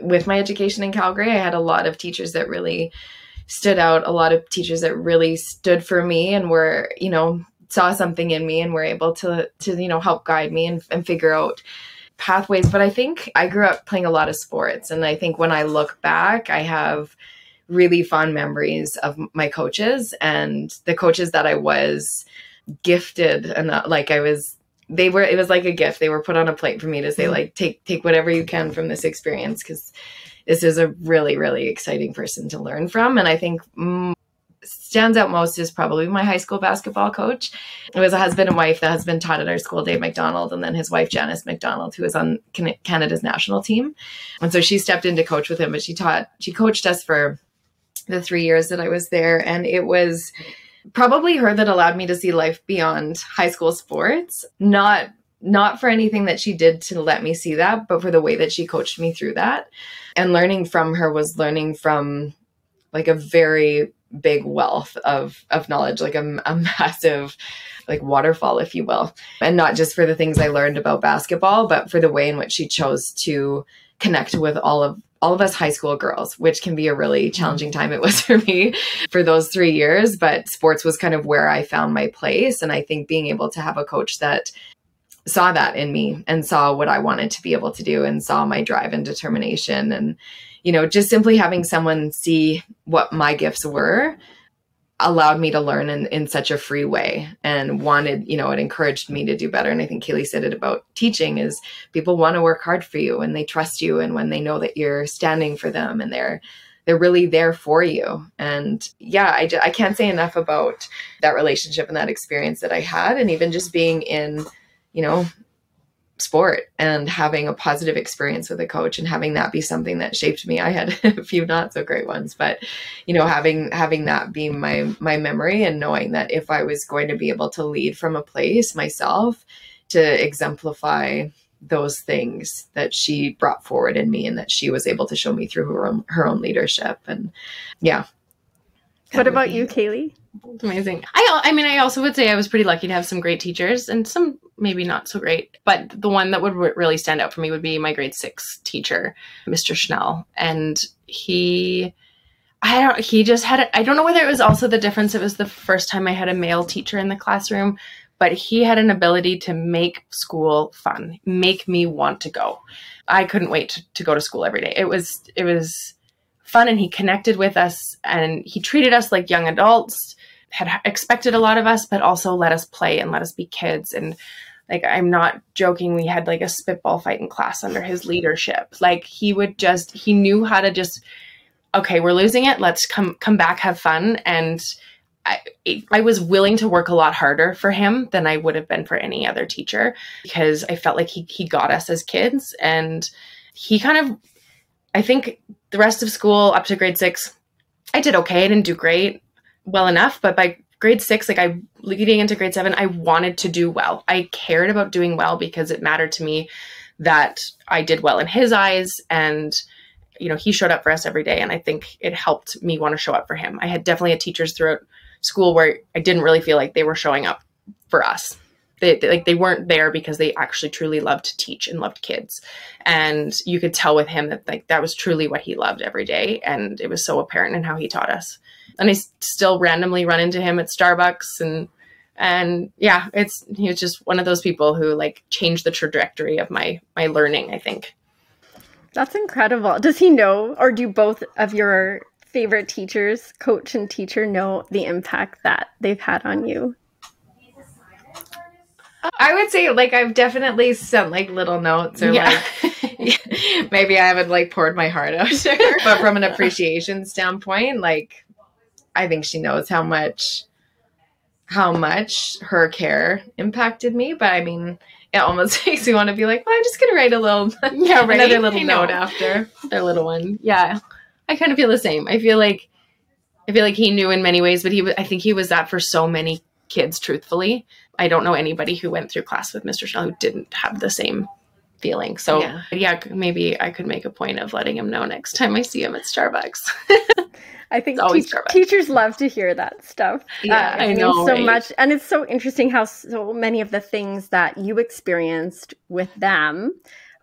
with my education in Calgary, I had a lot of teachers that really stood out a lot of teachers that really stood for me and were you know saw something in me and were able to to you know help guide me and, and figure out pathways. But i think i grew up playing a lot of sports. And i think when i look back i have really fond memories of my coaches and the coaches that i was gifted and uh, like i was they were it was like a gift they were put on a plate for me to say mm-hmm. like take take whatever you can from this experience because this is a really, really exciting person to learn from. And I think mm, stands out most is probably my high school basketball coach. It was a husband and wife. The husband taught at our school, Dave McDonald, and then his wife, Janice McDonald, who was on Canada's national team. And so she stepped in to coach with him, but she taught, she coached us for the three years that I was there. And it was probably her that allowed me to see life beyond high school sports, not not for anything that she did to let me see that, but for the way that she coached me through that. And learning from her was learning from like a very big wealth of of knowledge, like a, a massive like waterfall, if you will. And not just for the things I learned about basketball, but for the way in which she chose to connect with all of all of us high school girls, which can be a really mm-hmm. challenging time. It was for me for those three years, but sports was kind of where I found my place. And I think being able to have a coach that saw that in me and saw what I wanted to be able to do and saw my drive and determination. And, you know, just simply having someone see what my gifts were allowed me to learn in, in such a free way and wanted, you know, it encouraged me to do better. And I think Kailey said it about teaching is people want to work hard for you and they trust you. And when they know that you're standing for them and they're, they're really there for you. And yeah, I, I can't say enough about that relationship and that experience that I had. And even just being in, you know, sport and having a positive experience with a coach and having that be something that shaped me. I had a few not so great ones, but you know, having having that be my my memory and knowing that if I was going to be able to lead from a place myself to exemplify those things that she brought forward in me and that she was able to show me through her own her own leadership and yeah. What about you, Kailey? Amazing. I I mean I also would say I was pretty lucky to have some great teachers and some maybe not so great. But the one that would really stand out for me would be my grade 6 teacher, Mr. Schnell. And he I don't he just had I don't know whether it was also the difference it was the first time I had a male teacher in the classroom, but he had an ability to make school fun, make me want to go. I couldn't wait to, to go to school every day. It was it was fun and he connected with us and he treated us like young adults had expected a lot of us, but also let us play and let us be kids. And like, I'm not joking. We had like a spitball fight in class under his leadership. Like he would just, he knew how to just, okay, we're losing it. Let's come, come back, have fun. And I, I was willing to work a lot harder for him than I would have been for any other teacher because I felt like he, he got us as kids and he kind of, I think the rest of school up to grade six, I did okay. I didn't do great well enough, but by grade six, like I leading into grade seven, I wanted to do well. I cared about doing well because it mattered to me that I did well in his eyes and you know he showed up for us every day and i think it helped me want to show up for him. I had definitely had teachers throughout school where i didn't really feel like they were showing up for us. They, they, like they weren't there because they actually truly loved to teach and loved kids. And you could tell with him that like that was truly what he loved every day and it was so apparent in how he taught us and i still randomly run into him at starbucks and and yeah it's he was just one of those people who like changed the trajectory of my my learning i think that's incredible. Does he know, or do both of your favorite teachers, coach and teacher, know the impact that they've had on you? I would say like I've definitely sent like little notes or yeah. like maybe I haven't like poured my heart out but from an appreciation standpoint, like I think she knows how much how much her care impacted me. But I mean, it almost makes me want to be like, well, I'm just gonna write a little, yeah, right? another little note after their little one. Yeah, I kind of feel the same. I feel like, I feel like he knew in many ways, but he, I think he was that for so many kids. Truthfully, I don't know anybody who went through class with Mr. Schnell who didn't have the same feeling. So yeah. yeah, maybe I could make a point of letting him know next time I see him at Starbucks. I think te- teachers love to hear that stuff. Yeah, uh, I know so right? much, and it's so interesting how so many of the things that you experienced with them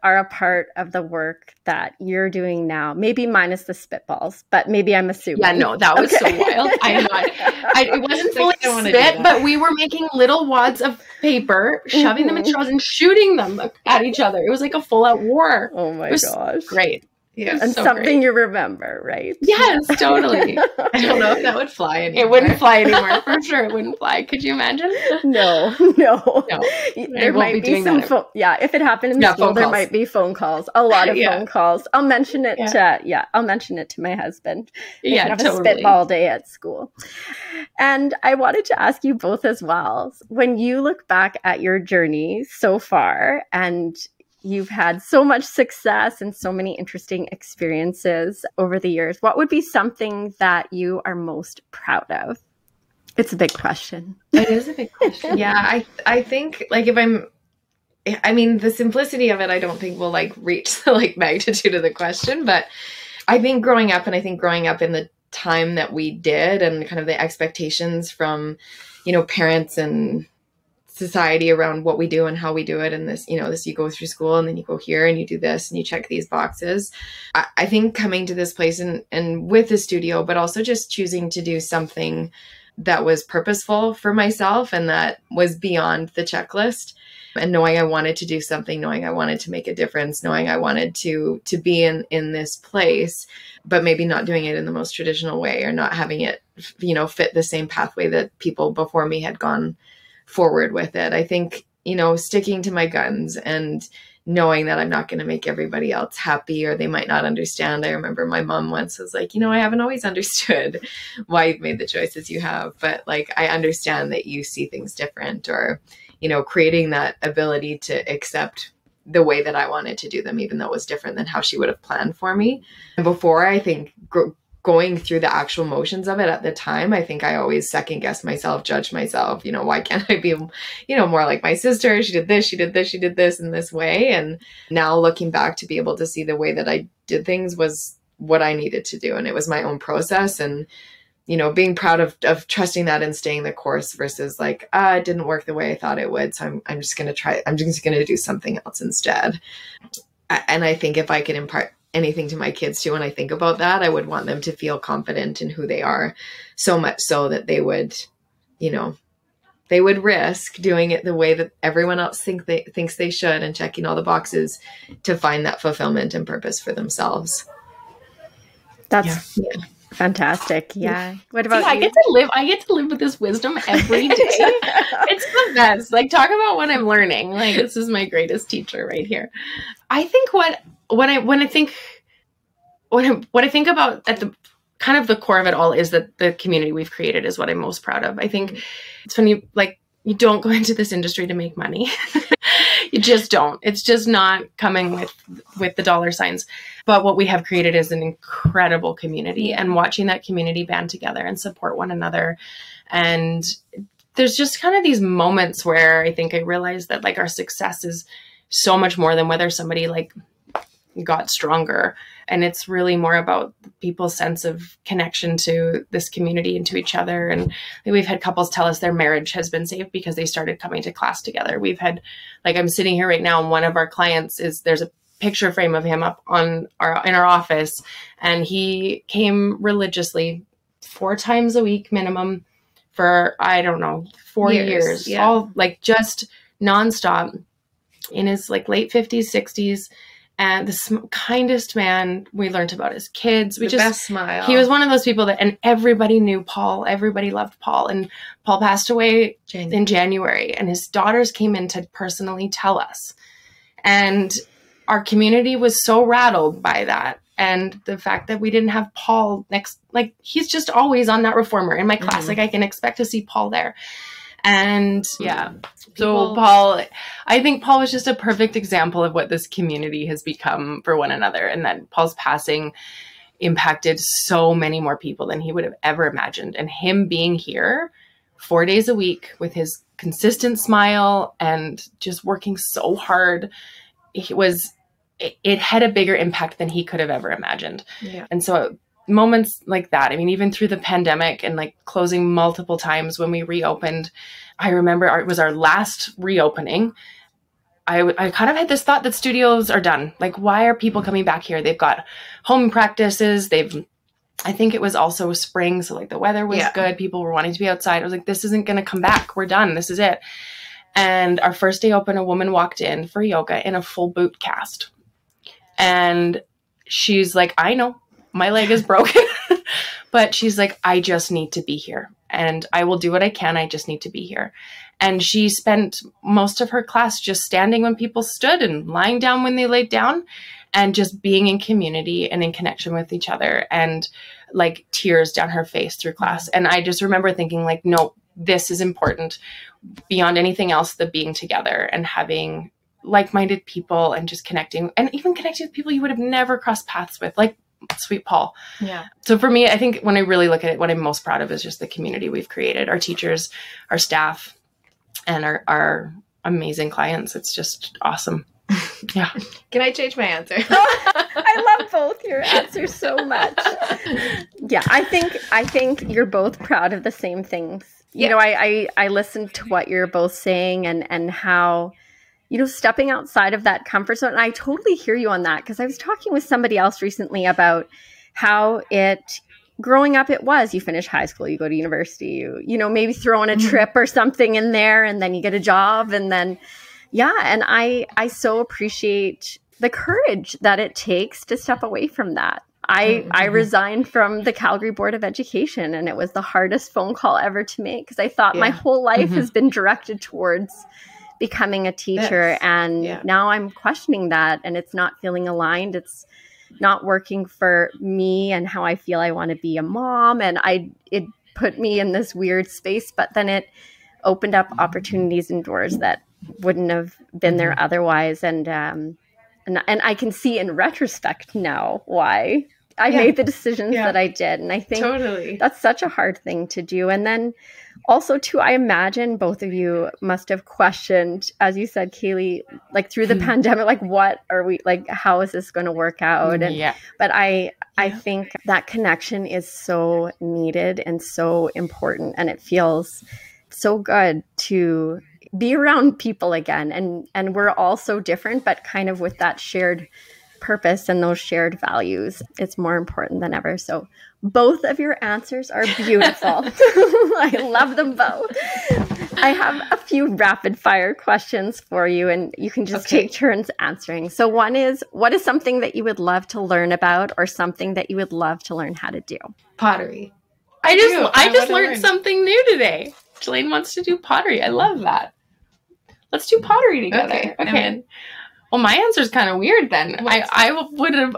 are a part of the work that you're doing now. Maybe minus the spitballs, but maybe I'm assuming. Yeah, no, that was okay. so wild. I know. I, it wasn't fully spit, but we were making little wads of paper, shoving mm-hmm. them in straws, and shooting them at each other. It was like a full out war. Oh my gosh! Great. Yeah, and so something great. you remember, right? Yes, totally. I don't know if that would fly anymore. It wouldn't fly anymore for sure. It wouldn't fly. Could you imagine? No, no. no there might be, be some. Fo- yeah, if it happened in yeah, school, there might be phone calls. A lot of yeah. phone calls. I'll mention it. Yeah. To, yeah, I'll mention it to my husband. They yeah, have totally. a spitball day at school. And I wanted to ask you both as well. When you look back at your journey so far, and you've had so much success and so many interesting experiences over the years. What would be something that you are most proud of? It's a big question. It is a big question. yeah, I I think like if I'm I mean the simplicity of it I don't think will like reach the like magnitude of the question, but I think growing up and I think growing up in the time that we did and kind of the expectations from you know parents and society around what we do and how we do it. And this you know this you go through school and then you go here and you do this and you check these boxes. I, I think coming to this place and and with the studio but also just choosing to do something that was purposeful for myself and that was beyond the checklist and knowing i wanted to do something knowing i wanted to make a difference knowing i wanted to to be in in this place but maybe not doing it in the most traditional way or not having it you know fit the same pathway that people before me had gone forward with it. I think, you know, sticking to my guns and knowing that I'm not going to make everybody else happy or they might not understand. I remember my mom once was like, you know, I haven't always understood why you've made the choices you have, but like I understand that you see things different or, you know, creating that ability to accept the way that I wanted to do them, even though it was different than how she would have planned for me. And before, I think going through the actual motions of it at the time, I think I always second guess myself, judge myself. You know, why can't I be, you know, more like my sister? She did this, she did this, she did this in this way. And now looking back to be able to see the way that I did things was what I needed to do. And it was my own process. And, you know, being proud of, of trusting that and staying the course versus like, ah, it didn't work the way I thought it would. So I'm, I'm just going to try, I'm just going to do something else instead. And I think if I can impart anything to my kids too when I think about that. I would want them to feel confident in who they are so much so that they would, you know, they would risk doing it the way that everyone else think they thinks they should and checking all the boxes to find that fulfillment and purpose for themselves. That's yeah. Yeah. Fantastic. Yeah. What about See, I get to live I get to live with this wisdom every day. it's the best. Like talk about what I'm learning. Like this is my greatest teacher right here. I think what when I when I think when I, what I think about at the kind of the core of it all is that the community we've created is what I'm most proud of. I think it's funny like you don't go into this industry to make money. you just don't. It's just not coming with with the dollar signs. But what we have created is an incredible community and watching that community band together and support one another. And there's just kind of these moments where I think I realized that like our success is so much more than whether somebody like got stronger. And it's really more about people's sense of connection to this community and to each other. And we've had couples tell us their marriage has been saved because they started coming to class together. We've had like i'm sitting here right now and one of our clients is there's a picture frame of him up on our in our office. And he came religiously four times a week minimum for i don't know four years, years. yeah. all like just nonstop in his like late 50s 60s and the sm- kindest man we learned about his kids. We the just best smile. he was one of those people that and everybody knew paul. Everybody loved paul. And paul passed away january. in january and his daughters came in to personally tell us. And our community was so rattled by that and the fact that we didn't have paul next like he's just always on that reformer in my class. Mm-hmm. like i can expect to see paul there and yeah. So Paul, I think Paul was just a perfect example of what this community has become for one another and that Paul's passing impacted so many more people than he would have ever imagined. And him being here four days a week with his consistent smile and just working so hard, it was it, it had a bigger impact than he could have ever imagined. Yeah. And so moments like that. I mean, even through the pandemic and like closing multiple times when we reopened, I remember our, it was our last reopening. I, I kind of had this thought that studios are done. Like, why are people coming back here? They've got home practices. They've, I think it was also spring. So, like, the weather was yeah. good. People were wanting to be outside. I was like, this isn't going to come back. We're done. This is it. And our first day open, a woman walked in for yoga in a full boot cast. And she's like, I know my leg is broken. but she's like, I just need to be here and I will do what I can. I just need to be here. And she spent most of her class just standing when people stood and lying down when they laid down and just being in community and in connection with each other and like tears down her face through class. And I just remember thinking, like, no, this is important beyond anything else, the being together and having like minded people and just connecting and even connecting with people you would have never crossed paths with, like sweet Paul. Yeah. So for me, I think when I really look at it, what I'm most proud of is just the community we've created, our teachers, our staff, and our, our amazing clients. It's just awesome. Yeah. Can I change my answer? I love both your answers so much. Yeah, I think I think you're both proud of the same things. You yeah. know, I, I I listened to what you're both saying and and how you know, stepping outside of that comfort zone. And I totally hear you on that because I was talking with somebody else recently about how it growing up it was you finish high school you go to university you you know maybe throw in a mm-hmm. trip or something in there and then you get a job and then yeah and i i so appreciate the courage that it takes to step away from that i mm-hmm. i resigned from the calgary board of education and it was the hardest phone call ever to make because i thought yeah. my whole life mm-hmm. has been directed towards becoming a teacher yes. and yeah. now i'm questioning that and it's not feeling aligned it's not working for me and how i feel i want to be a mom and i it put me in this weird space but then it opened up opportunities and doors that wouldn't have been there mm-hmm. otherwise and um and, and i can see in retrospect now why I yeah. made the decisions yeah. that I did. And I think totally. that's such a hard thing to do. And then also too i imagine both of you must have questioned as you said kailey like through the hmm. pandemic like what are we like how is this going to work out and yeah but i i think that connection is so needed and so important and it feels so good to be around people again and and we're all so different but kind of with that shared purpose and those shared values it's more important than ever so both of your answers are beautiful. I love them both. I have a few rapid fire questions for you, and you can just okay. take turns answering. So, one is what is something that you would love to learn about, or something that you would love to learn how to do? Pottery. I just I, I just learned learn. something new today. Jilaine wants to do pottery. I love that. Let's do pottery together. Okay. okay. Well, my answer is kind of weird then. I, I would have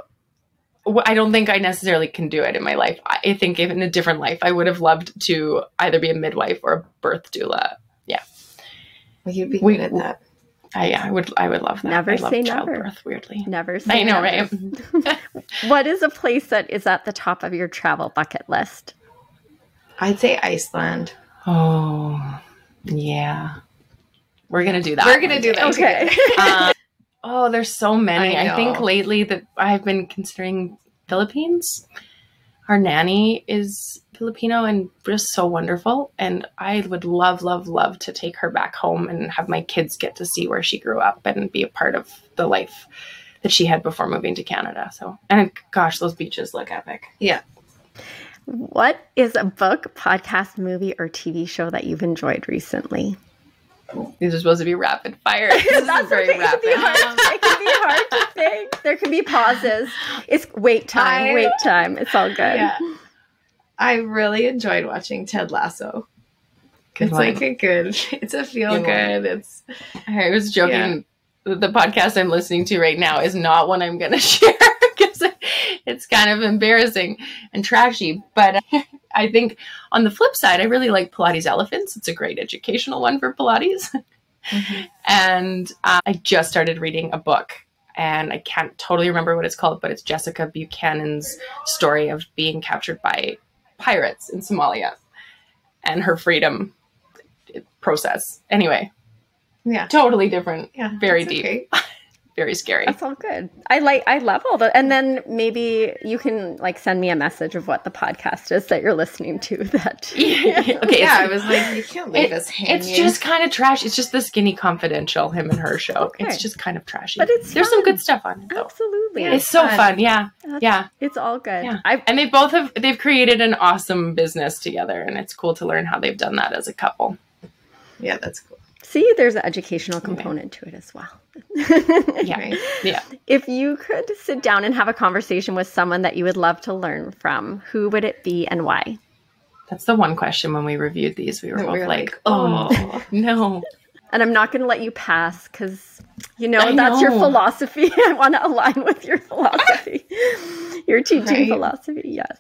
I don't think I necessarily can do it in my life. I think if in a different life, I would have loved to either be a midwife or a birth doula. Yeah. Well, you'd be good we, at that. I, I would I would love that. Never I love say never. childbirth, weirdly. Never say I know, never. right? what is a place that is at the top of your travel bucket list? I'd say Iceland. Oh, yeah. We're gonna do that. We're gonna do that. Okay. um, oh, there's so many. I I, think lately that I've been considering Philippines. Our nanny is Filipino and just so wonderful. And I would love, love, love to take her back home and have my kids get to see where she grew up and be a part of the life that she had before moving to Canada. So, and gosh, those beaches look epic. Yeah. What is a book, podcast, movie, or TV show that you've enjoyed recently? These are supposed to be rapid fire. This is That's very okay. It can, be hard, it can be hard to think. There can be pauses. It's wait time. I- wait time. It's all good. Yeah. I really enjoyed watching Ted Lasso. Good it's one. like a good. It's a feel Good good. It's I was joking. that The podcast I'm listening to right now is not one I'm going to share because it's kind of embarrassing and trashy. But I think on the flip side, I really like Pilates Elephants. It's a great educational one for Pilates. and uh, I just started reading a book. And I can't totally remember what it's called, but it's Jessica Buchanan's story of being captured by pirates in Somalia and her freedom process. Anyway, yeah. totally different, Yeah. Very deep. okay. very scary. That's all good. I like I love all the and then maybe you can like send me a message of what the podcast is that you're listening to that okay, Yeah, I it's, was like, you can't leave it- us hanging. it's just kind of trash. It's just the skinny confidential, him and her show. Okay. It's just kind of trashy. But it's There's some good stuff on it though. Absolutely. Yeah. It's so fun. fun. Yeah. That's- Yeah. It's all good. Yeah. I And they both have they've created an awesome business together and it's cool to learn how they've done that as a couple. yeah, that's cool. See there's an educational component to it as well. Yeah. Right. Yeah. If you could sit down and have a conversation with someone that you would love to learn from, who would it be and why? That's the one question when we reviewed these. We were We both were like, like, oh, oh. no. And I'm not going to let you pass because, you know, I that's your philosophy. I want to align with your philosophy, your teaching Right. philosophy. Yes.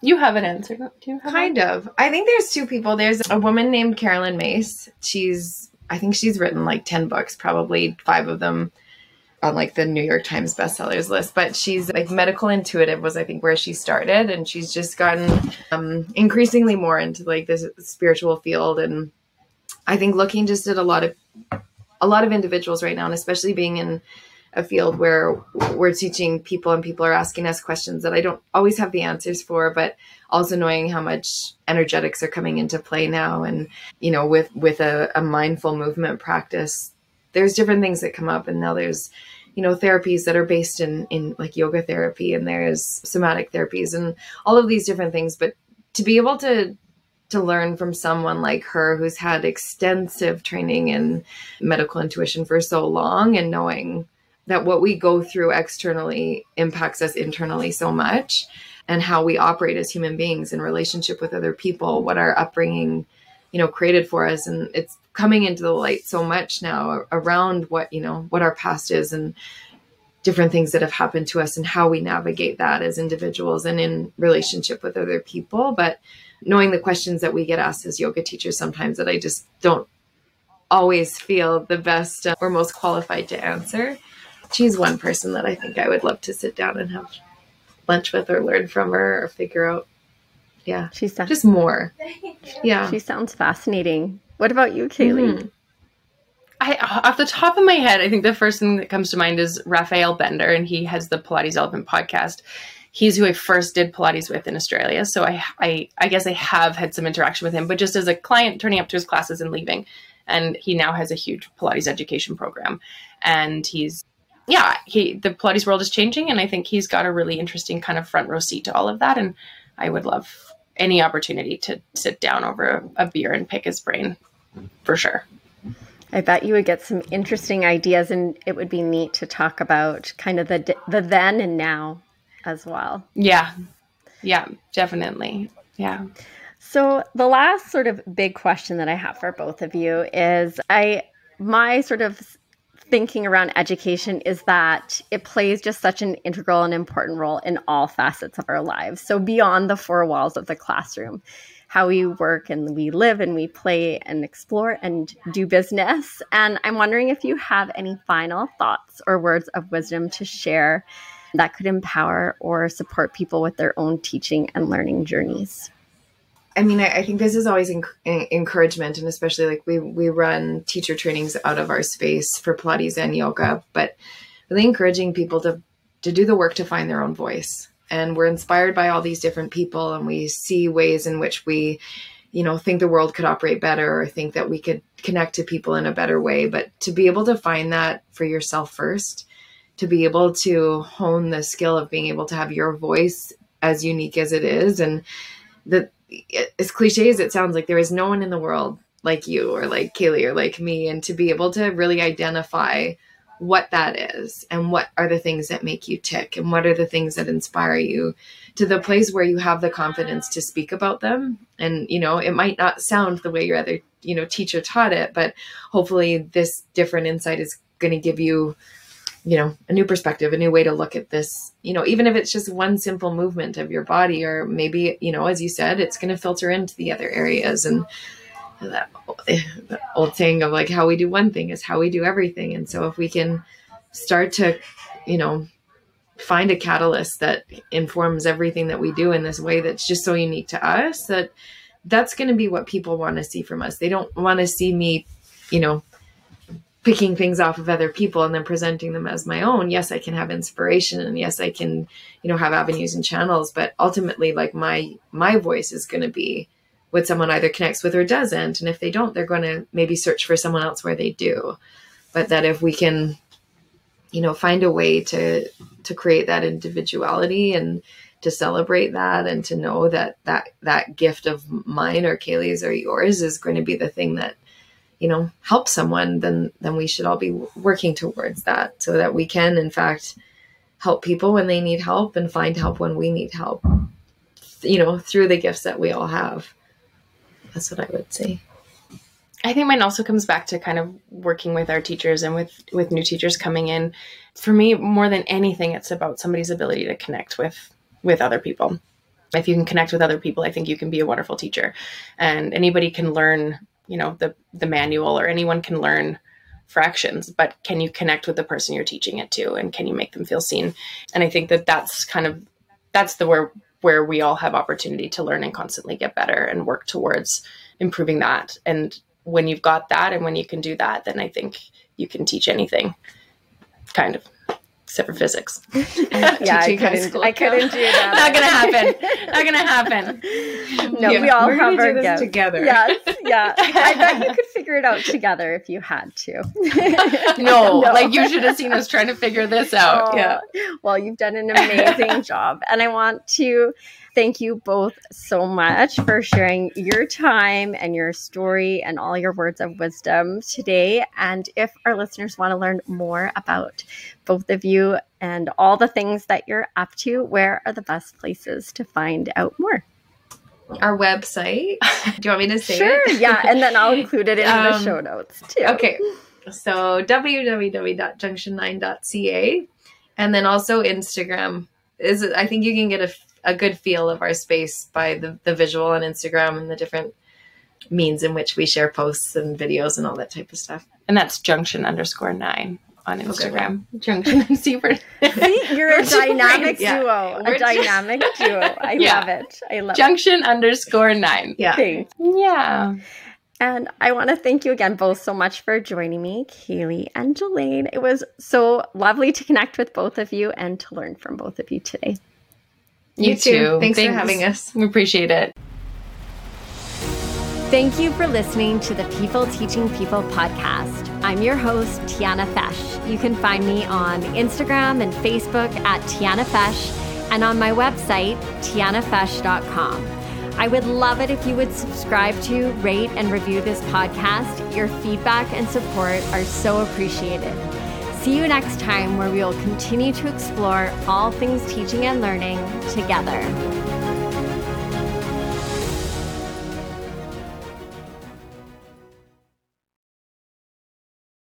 You have an answer. Do you have Kind of. I think there's two people. There's a woman named Caroline Myss. She's, I think she's written like 10 books, probably five of them on like the New York Times bestsellers list. But she's like medical intuitive was, I think, where she started. And she's just gotten um, increasingly more into like this spiritual field. And I think looking just at a lot of, a lot of individuals right now, and especially being in a field where we're teaching people and people are asking us questions that I don't always have the answers for, but also knowing how much energetics are coming into play now and you know with with a, a mindful movement practice there's different things that come up. And now there's you know therapies that are based in in like yoga therapy and there's somatic therapies and all of these different things. But to be able to to learn from someone like her who's had extensive training in medical intuition for so long and knowing that what we go through externally impacts us internally so much and how we operate as human beings in relationship with other people what our upbringing you know created for us. And it's coming into the light so much now around what you know what our past is and different things that have happened to us and how we navigate that as individuals and in relationship with other people. But knowing the questions that we get asked as yoga teachers sometimes that i just don't always feel the best or most qualified to answer she's one person that i think i would love to sit down and have lunch with or learn from her or figure out yeah She sounds, just more yeah she sounds fascinating. What about you, Kailey? Mhm. I off the top of my head, I think the first thing that comes to mind is Raphael Bender, and he has the Pilates Elephant podcast. He's who I first did Pilates with in Australia, so I, I, I guess I have had some interaction with him, but just as a client turning up to his classes and leaving. And he now has a huge Pilates education program, and he's, yeah, he the Pilates world is changing, and I think he's got a really interesting kind of front row seat to all of that, and I would love any opportunity to sit down over a, a beer and pick his brain, for sure. I bet you would get some interesting ideas, and it would be neat to talk about kind of the the then and now as well. Yeah. Yeah, definitely. Yeah. So the last sort of big question that I have for both of you is I my sort of thinking around education is that it plays just such an integral and important role in all facets of our lives. So beyond the four walls of the classroom. how we work and we live and we play and explore and do business. And I'm wondering if you have any final thoughts or words of wisdom to share that could empower or support people with their own teaching and learning journeys. I mean, I, I think this is always enc- encouragement, and especially like we we run teacher trainings out of our space for Pilates and yoga, but really encouraging people to to do the work to find their own voice. And we're inspired by all these different people, and we see ways in which we, you know, think the world could operate better, or think that we could connect to people in a better way. But to be able to find that for yourself first, to be able to hone the skill of being able to have your voice as unique as it is, and that as cliche as it sounds, like there is no one in the world like you or like Kailey or like me, and to be able to really identify what that is and what are the things that make you tick and what are the things that inspire you to the place where you have the confidence to speak about them. And you know it might not sound the way your other you know teacher taught it but hopefully this different insight is going to give you you know a new perspective a new way to look at this. You know even if it's just one simple movement of your body or maybe you know as you said it's going to filter into the other areas. And that, that old saying of like how we do one thing is how we do everything. And so if we can start to you know find a catalyst that informs everything that we do in this way that's just so unique to us that that's going to be what people want to see from us. They don't want to see me you know picking things off of other people and then presenting them as my own. Yes i can have inspiration and yes i can you know have avenues and channels but ultimately like my my voice is going to be what someone either connects with or doesn't. And if they don't they're going to maybe search for someone else where they do. But that if we can you know find a way to to create that individuality and to celebrate that and to know that that that gift of mine or Kailey's or yours is going to be the thing that you know help someone then then we should all be working towards that so that we can in fact help people when they need help and find help when we need help. You know through the gifts that we all have. That's what i would say. I think mine also comes back to kind of working with our teachers and with with new teachers coming in. For me more than anything it's about somebody's ability to connect with with other people. If you can connect with other people i think you can be a wonderful teacher. And anybody can learn you know the the manual or anyone can learn fractions but can you connect with the person you're teaching it to and can you make them feel seen? And i think that that's kind of that's the where where we all have opportunity to learn and constantly get better and work towards improving that. And when you've got that and when you can do that then i think you can teach anything kind of except for physics. yeah, I couldn't, I couldn't do that. Not gonna happen. Not gonna happen. No, yeah, we all have our gifts together. Yes, yeah. I bet you could figure it out together if you had to. no, no, like you should have seen us trying to figure this out. Oh, yeah. Well, you've done an amazing job, and I want to thank you both so much for sharing your time and your story and all your words of wisdom today. And if our listeners want to learn more about both of you and all the things that you're up to, where are the best places to find out more? Our website. Do you want me to say it? sure, it? yeah. And then I'll include it in um, the show notes too. Okay. So www.junction9.ca and then also Instagram is I think you can get a a good feel of our space by the, the visual on Instagram and the different means in which we share posts and videos and all that type of stuff. And that's junction underscore nine on Instagram. Okay. Junction and super. See, you're a dynamic yeah. duo. A dynamic duo. I yeah. love it. I love junction it. underscore nine. Yeah. Thanks. Yeah. And I want to thank you again both so much for joining me, Kailey and Jilaine. It was so lovely to connect with both of you and to learn from both of you today. You, too. Thanks, Thanks for having us. We appreciate it. Thank you for listening to the People Teaching People podcast. I'm your host, Tiana Fesh. You can find me on Instagram and Facebook at Tiana Fesh and on my website, tianafesh.com. I would love it if you would subscribe to, rate, and review this podcast. Your feedback and support are so appreciated. See you next time where we will continue to explore all things teaching and learning together.